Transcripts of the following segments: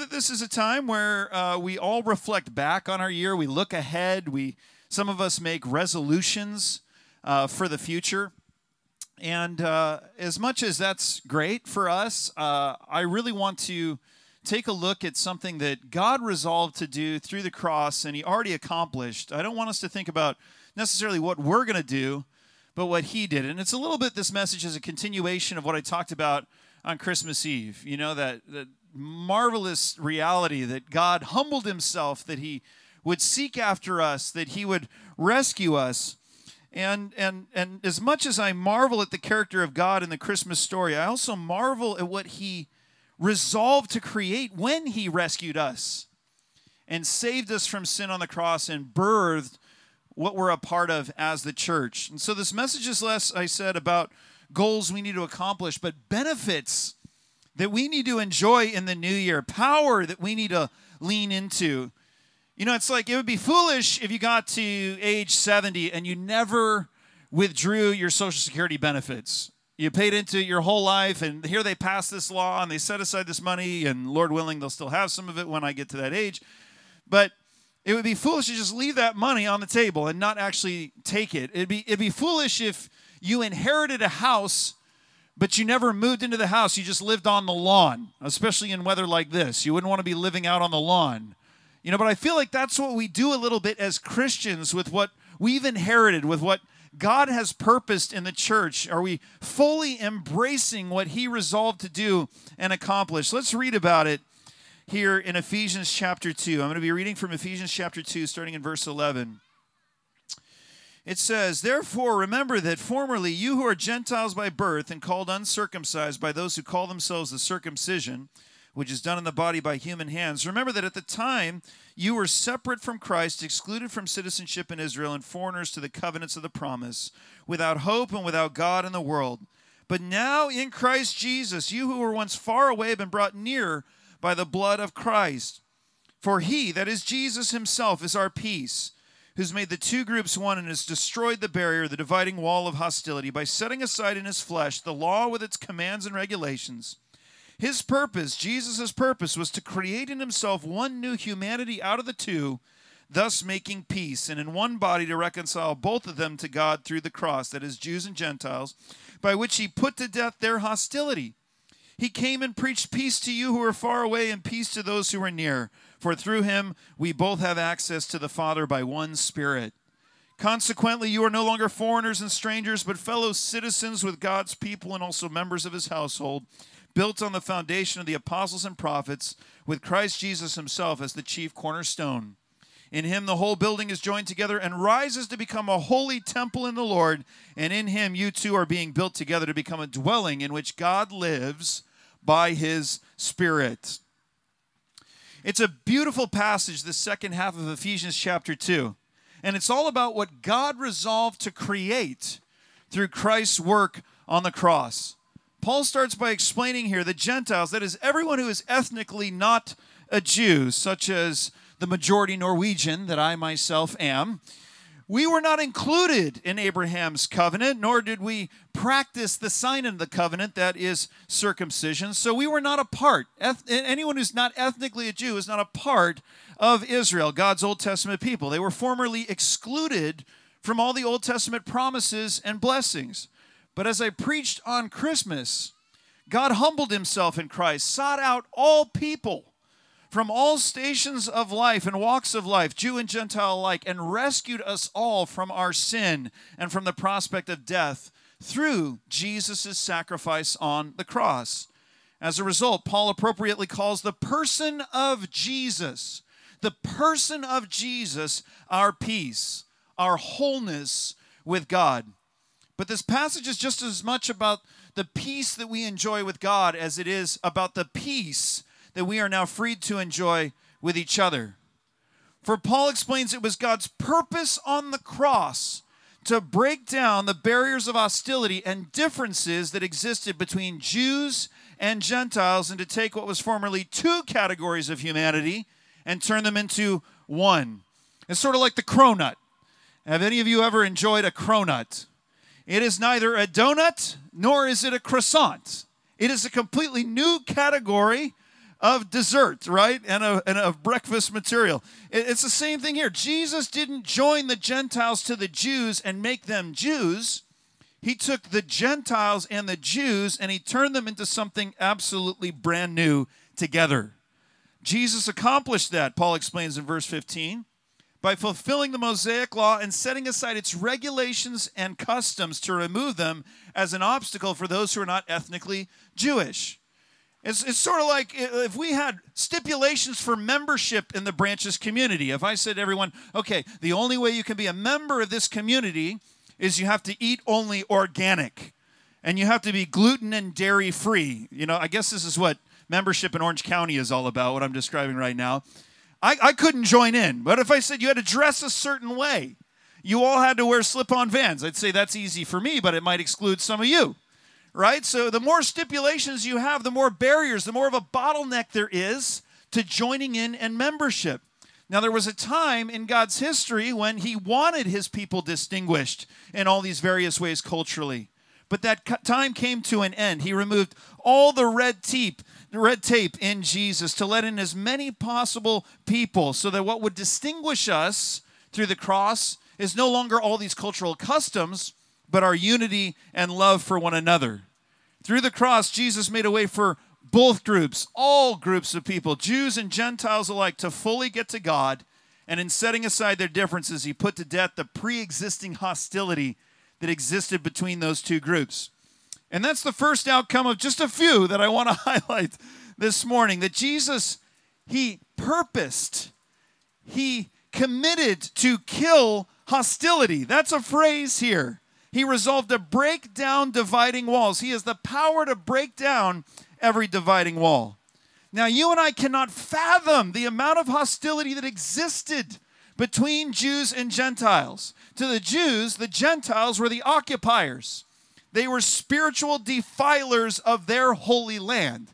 that this is a time where uh, we all reflect back on our year. We look ahead. We some of us make resolutions uh, for the future. And uh, as much as that's great for us, uh, I really want to take a look at something that God resolved to do through the cross and He already accomplished. I don't want us to think about necessarily what we're going to do, but what He did. And it's a little bit, this message is a continuation of what I talked about on Christmas Eve. You know, that, that marvelous reality that God humbled Himself, that He would seek after us, that He would rescue us. And, and, and as much as I marvel at the character of God in the Christmas story, I also marvel at what He resolved to create when He rescued us and saved us from sin on the cross and birthed what we're a part of as the church. And so this message is less, I said, about goals we need to accomplish, but benefits that we need to enjoy in the new year, power that we need to lean into. You know, it's like it would be foolish if you got to age 70 and you never withdrew your Social Security benefits. You paid into it your whole life, and here they pass this law and they set aside this money, and Lord willing, they'll still have some of it when I get to that age. But it would be foolish to just leave that money on the table and not actually take it. It'd be, it'd be foolish if you inherited a house, but you never moved into the house. You just lived on the lawn, especially in weather like this. You wouldn't want to be living out on the lawn. You know, but I feel like that's what we do a little bit as Christians with what we've inherited, with what God has purposed in the church. Are we fully embracing what He resolved to do and accomplish? Let's read about it here in Ephesians chapter 2. I'm going to be reading from Ephesians chapter 2, starting in verse 11. It says, Therefore, remember that formerly you who are Gentiles by birth and called uncircumcised by those who call themselves the circumcision, which is done in the body by human hands. Remember that at the time you were separate from Christ, excluded from citizenship in Israel, and foreigners to the covenants of the promise, without hope and without God in the world. But now in Christ Jesus, you who were once far away have been brought near by the blood of Christ. For he, that is Jesus himself, is our peace, who's made the two groups one and has destroyed the barrier, the dividing wall of hostility, by setting aside in his flesh the law with its commands and regulations his purpose, Jesus' purpose, was to create in himself one new humanity out of the two, thus making peace, and in one body to reconcile both of them to God through the cross, that is, Jews and Gentiles, by which he put to death their hostility. He came and preached peace to you who are far away and peace to those who are near. For through him we both have access to the Father by one Spirit. Consequently, you are no longer foreigners and strangers, but fellow citizens with God's people and also members of his household built on the foundation of the apostles and prophets, with Christ Jesus himself as the chief cornerstone. In him, the whole building is joined together and rises to become a holy temple in the Lord. And in him, you too are being built together to become a dwelling in which God lives by his Spirit. It's a beautiful passage, the second half of Ephesians chapter 2. And it's all about what God resolved to create through Christ's work on the cross. Paul starts by explaining here the Gentiles, that is, everyone who is ethnically not a Jew, such as the majority Norwegian that I myself am, we were not included in Abraham's covenant, nor did we practice the sign of the covenant, that is circumcision. So we were not a part. anyone who's not ethnically a Jew is not a part of Israel, God's Old Testament people. They were formerly excluded from all the Old Testament promises and blessings. But as I preached on Christmas, God humbled himself in Christ, sought out all people from all stations of life and walks of life, Jew and Gentile alike, and rescued us all from our sin and from the prospect of death through Jesus' sacrifice on the cross. As a result, Paul appropriately calls the person of Jesus, the person of Jesus, our peace, our wholeness with God. But this passage is just as much about the peace that we enjoy with God as it is about the peace that we are now freed to enjoy with each other. For Paul explains it was God's purpose on the cross to break down the barriers of hostility and differences that existed between Jews and Gentiles and to take what was formerly two categories of humanity and turn them into one. It's sort of like the cronut. Have any of you ever enjoyed a cronut? It is neither a donut nor is it a croissant. It is a completely new category of dessert, right? And of, and of breakfast material. It's the same thing here. Jesus didn't join the Gentiles to the Jews and make them Jews. He took the Gentiles and the Jews and he turned them into something absolutely brand new together. Jesus accomplished that, Paul explains in verse 15, by fulfilling the Mosaic law and setting aside its regulations and customs to remove them as an obstacle for those who are not ethnically Jewish. It's, it's sort of like if we had stipulations for membership in the branches community. If I said to everyone, okay, the only way you can be a member of this community is you have to eat only organic and you have to be gluten and dairy free. You know, I guess this is what membership in Orange County is all about, what I'm describing right now. I, I couldn't join in. But if I said you had to dress a certain way, you all had to wear slip on vans, I'd say that's easy for me, but it might exclude some of you right? So the more stipulations you have, the more barriers, the more of a bottleneck there is to joining in and membership. Now, there was a time in God's history when He wanted His people distinguished in all these various ways culturally. But that time came to an end. He removed all the red tape, red tape in Jesus to let in as many possible people so that what would distinguish us through the cross is no longer all these cultural customs, but our unity and love for one another. Through the cross, Jesus made a way for both groups, all groups of people, Jews and Gentiles alike, to fully get to God. And in setting aside their differences, he put to death the pre existing hostility that existed between those two groups. And that's the first outcome of just a few that I want to highlight this morning that Jesus, he purposed, he committed to kill hostility. That's a phrase here. He resolved to break down dividing walls. He has the power to break down every dividing wall. Now, you and I cannot fathom the amount of hostility that existed between Jews and Gentiles. To the Jews, the Gentiles were the occupiers, they were spiritual defilers of their holy land.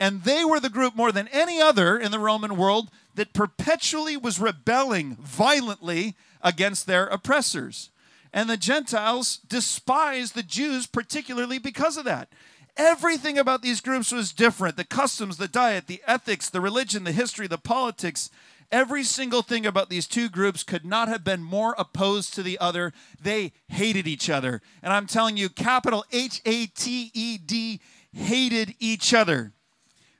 And they were the group more than any other in the Roman world that perpetually was rebelling violently against their oppressors. And the Gentiles despised the Jews, particularly because of that. Everything about these groups was different the customs, the diet, the ethics, the religion, the history, the politics. Every single thing about these two groups could not have been more opposed to the other. They hated each other. And I'm telling you, capital H A T E D hated each other.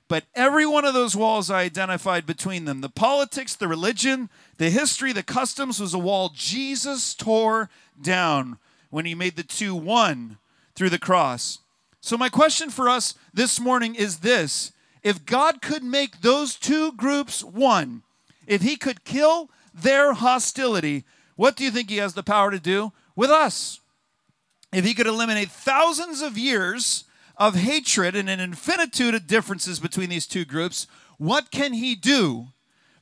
But every one of those walls I identified between them the politics, the religion, the history, the customs was a wall Jesus tore down when he made the two one through the cross. So, my question for us this morning is this If God could make those two groups one, if he could kill their hostility, what do you think he has the power to do with us? If he could eliminate thousands of years of hatred and an infinitude of differences between these two groups, what can he do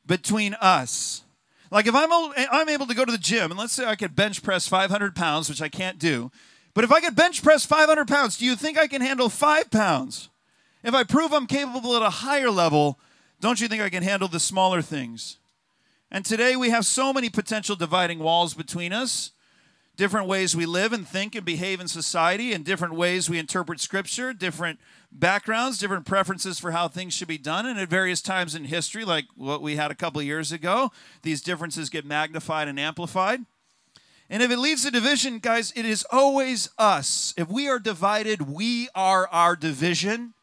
between us? Like if I'm, I'm able to go to the gym and let's say I could bench press 500 pounds, which I can't do, but if I could bench press 500 pounds, do you think I can handle five pounds? If I prove I'm capable at a higher level, don't you think I can handle the smaller things? And today we have so many potential dividing walls between us different ways we live and think and behave in society, and different ways we interpret scripture, different backgrounds, different preferences for how things should be done. And at various times in history, like what we had a couple years ago, these differences get magnified and amplified. And if it leads to division, guys, it is always us. If we are divided, we are our division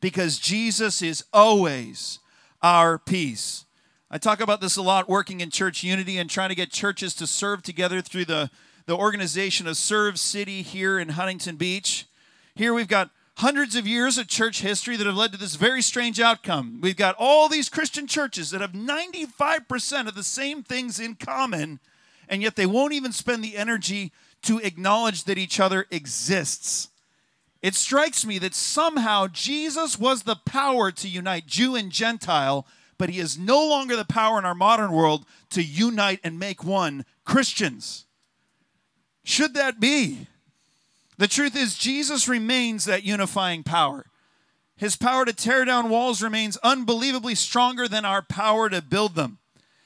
because Jesus is always our peace. I talk about this a lot working in church unity and trying to get churches to serve together through the, the organization of Serve City here in Huntington Beach. Here we've got hundreds of years of church history that have led to this very strange outcome. We've got all these Christian churches that have 95% of the same things in common, and yet they won't even spend the energy to acknowledge that each other exists. It strikes me that somehow Jesus was the power to unite Jew and Gentile, but he is no longer the power in our modern world to unite and make one Christians. Should that be? The truth is, Jesus remains that unifying power. His power to tear down walls remains unbelievably stronger than our power to build them.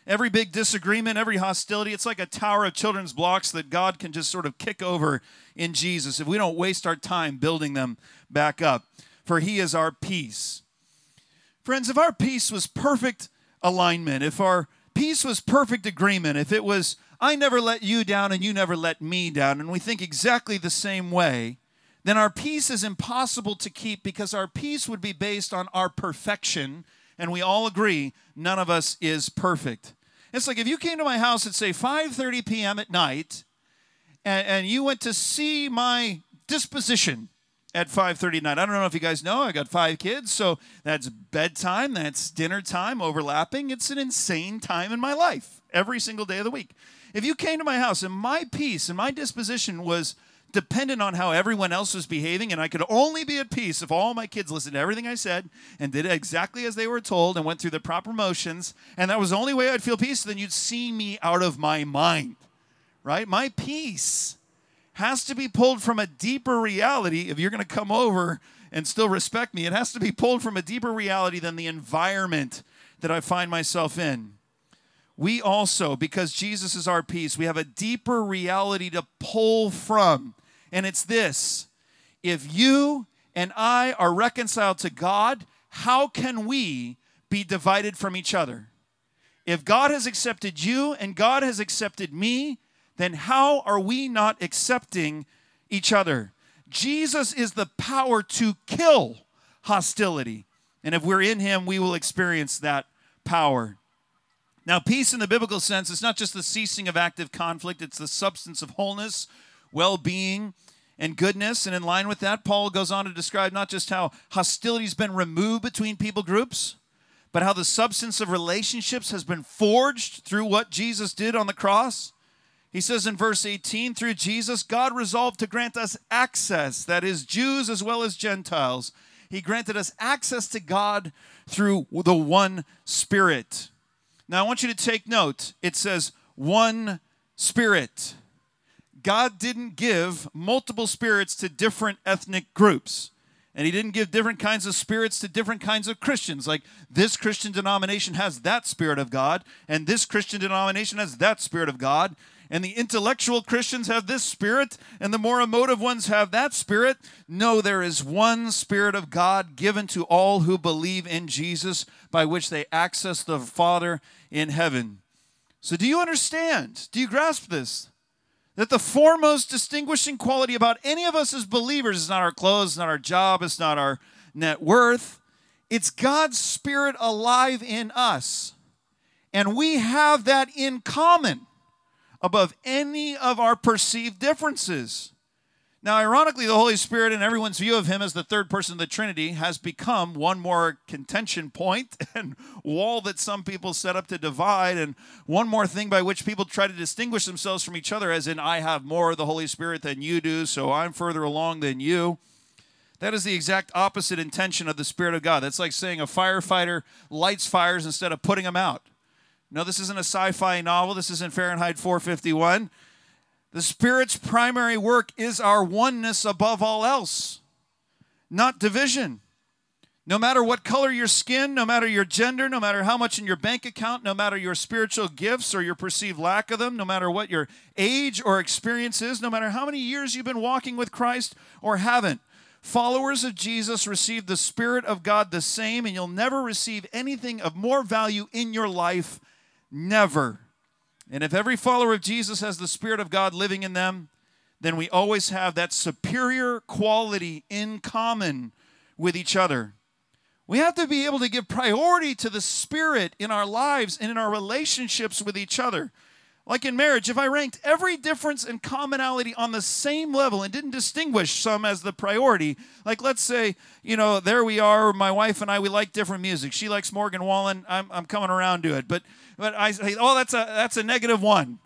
Every big disagreement, every hostility, it's like a tower of children's blocks that God can just sort of kick over in Jesus if we don't waste our time building them back up. For he is our peace. Friends, if our peace was perfect alignment, if our peace was perfect agreement, if it was, I never let you down and you never let me down, and we think exactly the same way, then our peace is impossible to keep because our peace would be based on our perfection, and we all agree none of us is perfect. It's like if you came to my house at say 5:30 p.m. at night, and, and you went to see my disposition at 5:30 night. I don't know if you guys know, I got five kids, so that's bedtime, that's dinner time overlapping. It's an insane time in my life every single day of the week. If you came to my house and my peace and my disposition was dependent on how everyone else was behaving, and I could only be at peace if all my kids listened to everything I said and did exactly as they were told and went through the proper motions, and that was the only way I'd feel peace, then you'd see me out of my mind, right? My peace has to be pulled from a deeper reality if you're going to come over and still respect me. It has to be pulled from a deeper reality than the environment that I find myself in. We also, because Jesus is our peace, we have a deeper reality to pull from. And it's this if you and I are reconciled to God, how can we be divided from each other? If God has accepted you and God has accepted me, then how are we not accepting each other? Jesus is the power to kill hostility. And if we're in him, we will experience that power. Now, peace in the biblical sense is not just the ceasing of active conflict, it's the substance of wholeness, well being, and goodness. And in line with that, Paul goes on to describe not just how hostility has been removed between people groups, but how the substance of relationships has been forged through what Jesus did on the cross. He says in verse 18, through Jesus, God resolved to grant us access, that is, Jews as well as Gentiles. He granted us access to God through the one Spirit. Now, I want you to take note. It says, one Spirit. God didn't give multiple spirits to different ethnic groups. And he didn't give different kinds of spirits to different kinds of Christians. Like this Christian denomination has that spirit of God, and this Christian denomination has that spirit of God and the intellectual Christians have this spirit, and the more emotive ones have that spirit. No, there is one Spirit of God given to all who believe in Jesus, by which they access the Father in heaven. So, do you understand? Do you grasp this? That the foremost distinguishing quality about any of us as believers is not our clothes, not our job, it's not our net worth. It's God's Spirit alive in us. And we have that in common above any of our perceived differences. Now, ironically, the Holy Spirit and everyone's view of him as the third person of the Trinity has become one more contention point and wall that some people set up to divide, and one more thing by which people try to distinguish themselves from each other, as in, I have more of the Holy Spirit than you do, so I'm further along than you. That is the exact opposite intention of the Spirit of God. That's like saying a firefighter lights fires instead of putting them out. No, this isn't a sci fi novel. This isn't Fahrenheit 451. The Spirit's primary work is our oneness above all else, not division. No matter what color your skin, no matter your gender, no matter how much in your bank account, no matter your spiritual gifts or your perceived lack of them, no matter what your age or experience is, no matter how many years you've been walking with Christ or haven't, followers of Jesus receive the Spirit of God the same, and you'll never receive anything of more value in your life Never. And if every follower of Jesus has the Spirit of God living in them, then we always have that superior quality in common with each other. We have to be able to give priority to the Spirit in our lives and in our relationships with each other. Like in marriage, if I ranked every difference and commonality on the same level and didn't distinguish some as the priority, like let's say, you know, there we are, my wife and I, we like different music. She likes Morgan Wallen, I'm, I'm coming around to it. But, but I say, oh, that's a, that's a negative one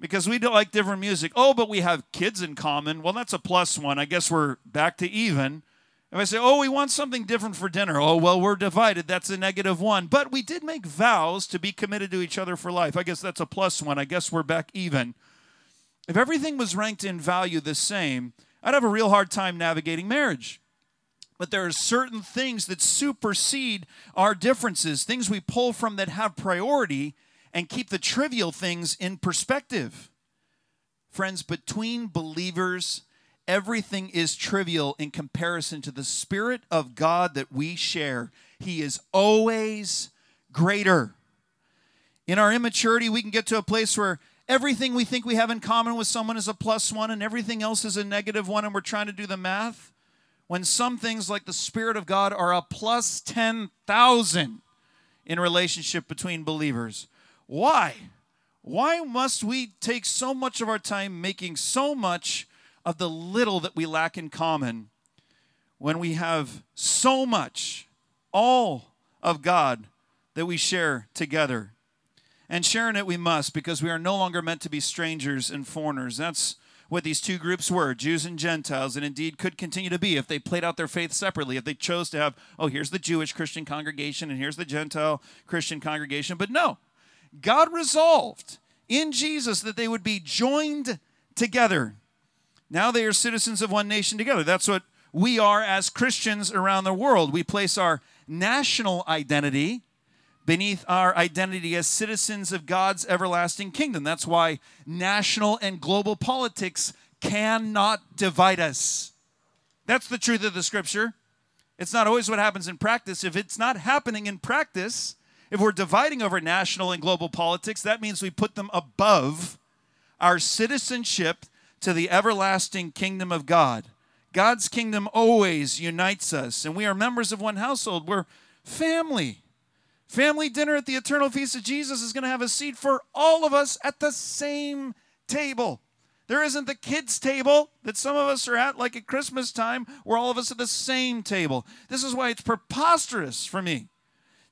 because we like different music. Oh, but we have kids in common. Well, that's a plus one. I guess we're back to even. If I say, oh, we want something different for dinner, oh, well, we're divided. That's a negative one. But we did make vows to be committed to each other for life. I guess that's a plus one. I guess we're back even. If everything was ranked in value the same, I'd have a real hard time navigating marriage. But there are certain things that supersede our differences, things we pull from that have priority and keep the trivial things in perspective. Friends, between believers, everything is trivial in comparison to the Spirit of God that we share. He is always greater. In our immaturity, we can get to a place where everything we think we have in common with someone is a plus one and everything else is a negative one, and we're trying to do the math. When some things like the Spirit of God are a plus 10,000 in relationship between believers. Why? Why must we take so much of our time making so much of the little that we lack in common when we have so much, all of God, that we share together? And sharing it we must because we are no longer meant to be strangers and foreigners. That's what these two groups were Jews and Gentiles, and indeed could continue to be if they played out their faith separately, if they chose to have, oh, here's the Jewish Christian congregation and here's the Gentile Christian congregation. But no, God resolved in Jesus that they would be joined together. Now they are citizens of one nation together. That's what we are as Christians around the world. We place our national identity beneath our identity as citizens of God's everlasting kingdom. That's why national and global politics cannot divide us. That's the truth of the scripture. It's not always what happens in practice. If it's not happening in practice, if we're dividing over national and global politics, that means we put them above our citizenship to the everlasting kingdom of God. God's kingdom always unites us, and we are members of one household. We're family. Family dinner at the eternal feast of Jesus is going to have a seat for all of us at the same table. There isn't the kids' table that some of us are at, like at Christmas time, where all of us at the same table. This is why it's preposterous for me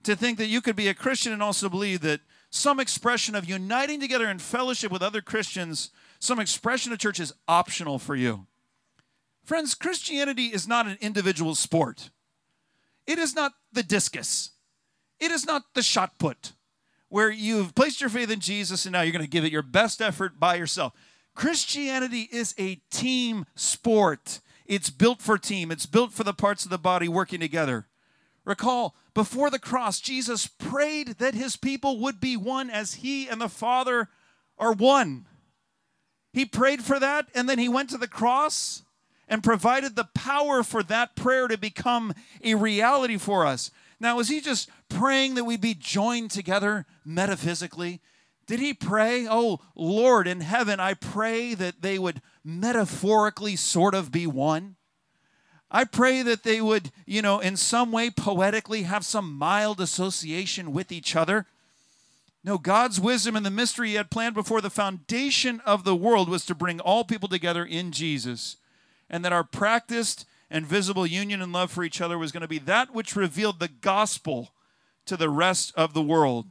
to think that you could be a Christian and also believe that some expression of uniting together in fellowship with other Christians, some expression of church is optional for you. Friends, Christianity is not an individual sport. It is not the discus. It is not the shot put, where you've placed your faith in Jesus and now you're going to give it your best effort by yourself. Christianity is a team sport. It's built for team, it's built for the parts of the body working together. Recall, before the cross, Jesus prayed that his people would be one as he and the Father are one. He prayed for that, and then he went to the cross and provided the power for that prayer to become a reality for us. Now, was he just praying that we'd be joined together metaphysically? Did he pray, Oh Lord in heaven, I pray that they would metaphorically sort of be one? I pray that they would, you know, in some way poetically have some mild association with each other. No, God's wisdom and the mystery He had planned before the foundation of the world was to bring all people together in Jesus, and that our practiced and visible union and love for each other was going to be that which revealed the gospel to the rest of the world.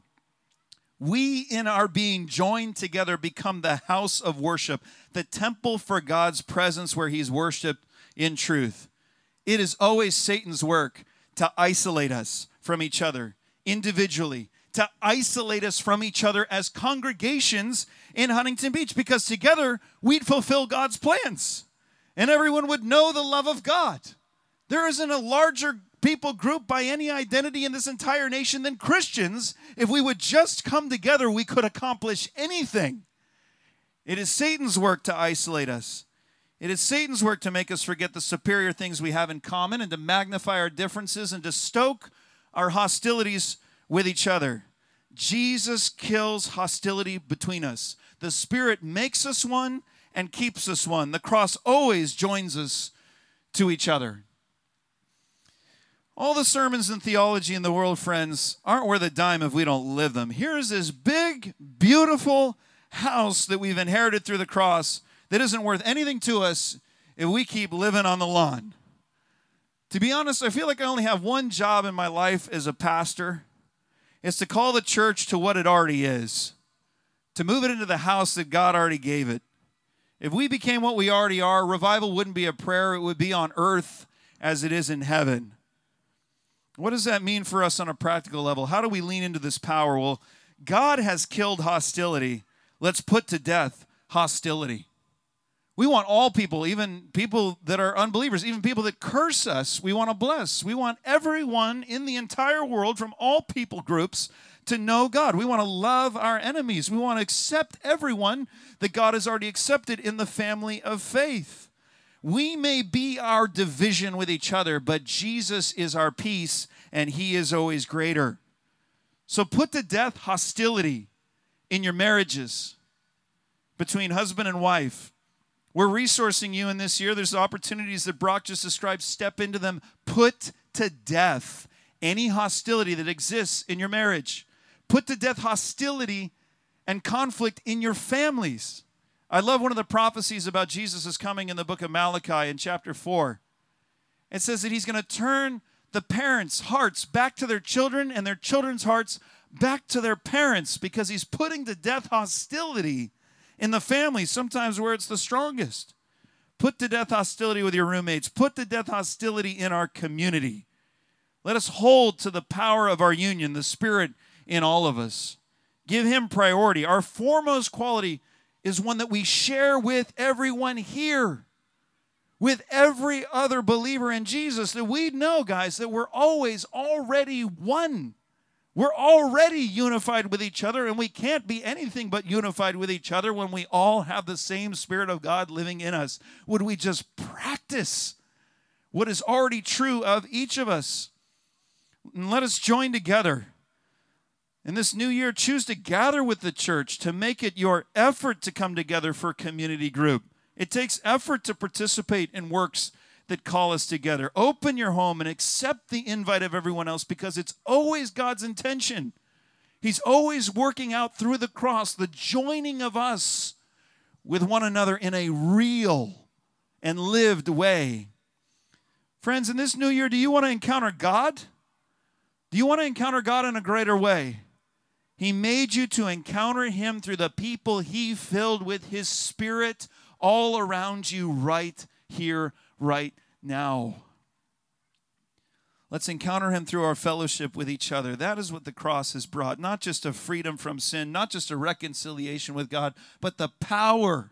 We, in our being joined together, become the house of worship, the temple for God's presence where He's worshiped in truth. It is always Satan's work to isolate us from each other individually, to isolate us from each other as congregations in Huntington Beach, because together we'd fulfill God's plans and everyone would know the love of God. There isn't a larger people group by any identity in this entire nation than Christians. If we would just come together, we could accomplish anything. It is Satan's work to isolate us. It is Satan's work to make us forget the superior things we have in common and to magnify our differences and to stoke our hostilities with each other. Jesus kills hostility between us. The Spirit makes us one and keeps us one. The cross always joins us to each other. All the sermons and theology in the world, friends, aren't worth a dime if we don't live them. Here is this big, beautiful house that we've inherited through the cross that isn't worth anything to us if we keep living on the lawn. To be honest, I feel like I only have one job in my life as a pastor. It's to call the church to what it already is, to move it into the house that God already gave it. If we became what we already are, revival wouldn't be a prayer, it would be on earth as it is in heaven. What does that mean for us on a practical level? How do we lean into this power? Well, God has killed hostility. Let's put to death hostility. We want all people, even people that are unbelievers, even people that curse us, we want to bless. We want everyone in the entire world from all people groups to know God. We want to love our enemies. We want to accept everyone that God has already accepted in the family of faith. We may be our division with each other, but Jesus is our peace and he is always greater. So put to death hostility in your marriages between husband and wife. We're resourcing you in this year. There's opportunities that Brock just described. Step into them. Put to death any hostility that exists in your marriage. Put to death hostility and conflict in your families. I love one of the prophecies about Jesus coming in the book of Malachi in chapter 4. It says that he's going to turn the parents' hearts back to their children and their children's hearts back to their parents because he's putting to death hostility in the family, sometimes where it's the strongest. Put to death hostility with your roommates, put to death hostility in our community. Let us hold to the power of our union, the Spirit in all of us. Give Him priority. Our foremost quality is one that we share with everyone here with every other believer in Jesus that we know, guys, that we're always already one. We're already unified with each other, and we can't be anything but unified with each other when we all have the same Spirit of God living in us. Would we just practice what is already true of each of us? And let us join together. In this new year, choose to gather with the church to make it your effort to come together for a community group. It takes effort to participate in works that call us together. Open your home and accept the invite of everyone else because it's always God's intention. He's always working out through the cross the joining of us with one another in a real and lived way. Friends, in this new year, do you want to encounter God? Do you want to encounter God in a greater way? He made you to encounter Him through the people He filled with His Spirit all around you right here, right now. Let's encounter him through our fellowship with each other. That is what the cross has brought. Not just a freedom from sin, not just a reconciliation with God, but the power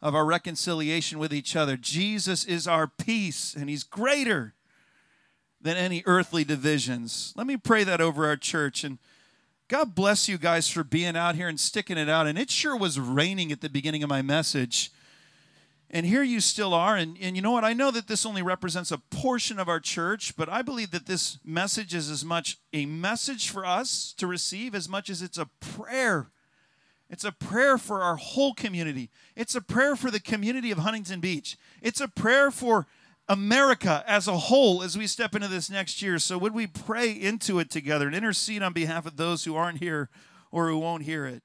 of our reconciliation with each other. Jesus is our peace, and he's greater than any earthly divisions. Let me pray that over our church. And God bless you guys for being out here and sticking it out. And it sure was raining at the beginning of my message. And here you still are. And, and you know what? I know that this only represents a portion of our church, but I believe that this message is as much a message for us to receive as much as it's a prayer. It's a prayer for our whole community. It's a prayer for the community of Huntington Beach. It's a prayer for America as a whole as we step into this next year. So, would we pray into it together and intercede on behalf of those who aren't here or who won't hear it?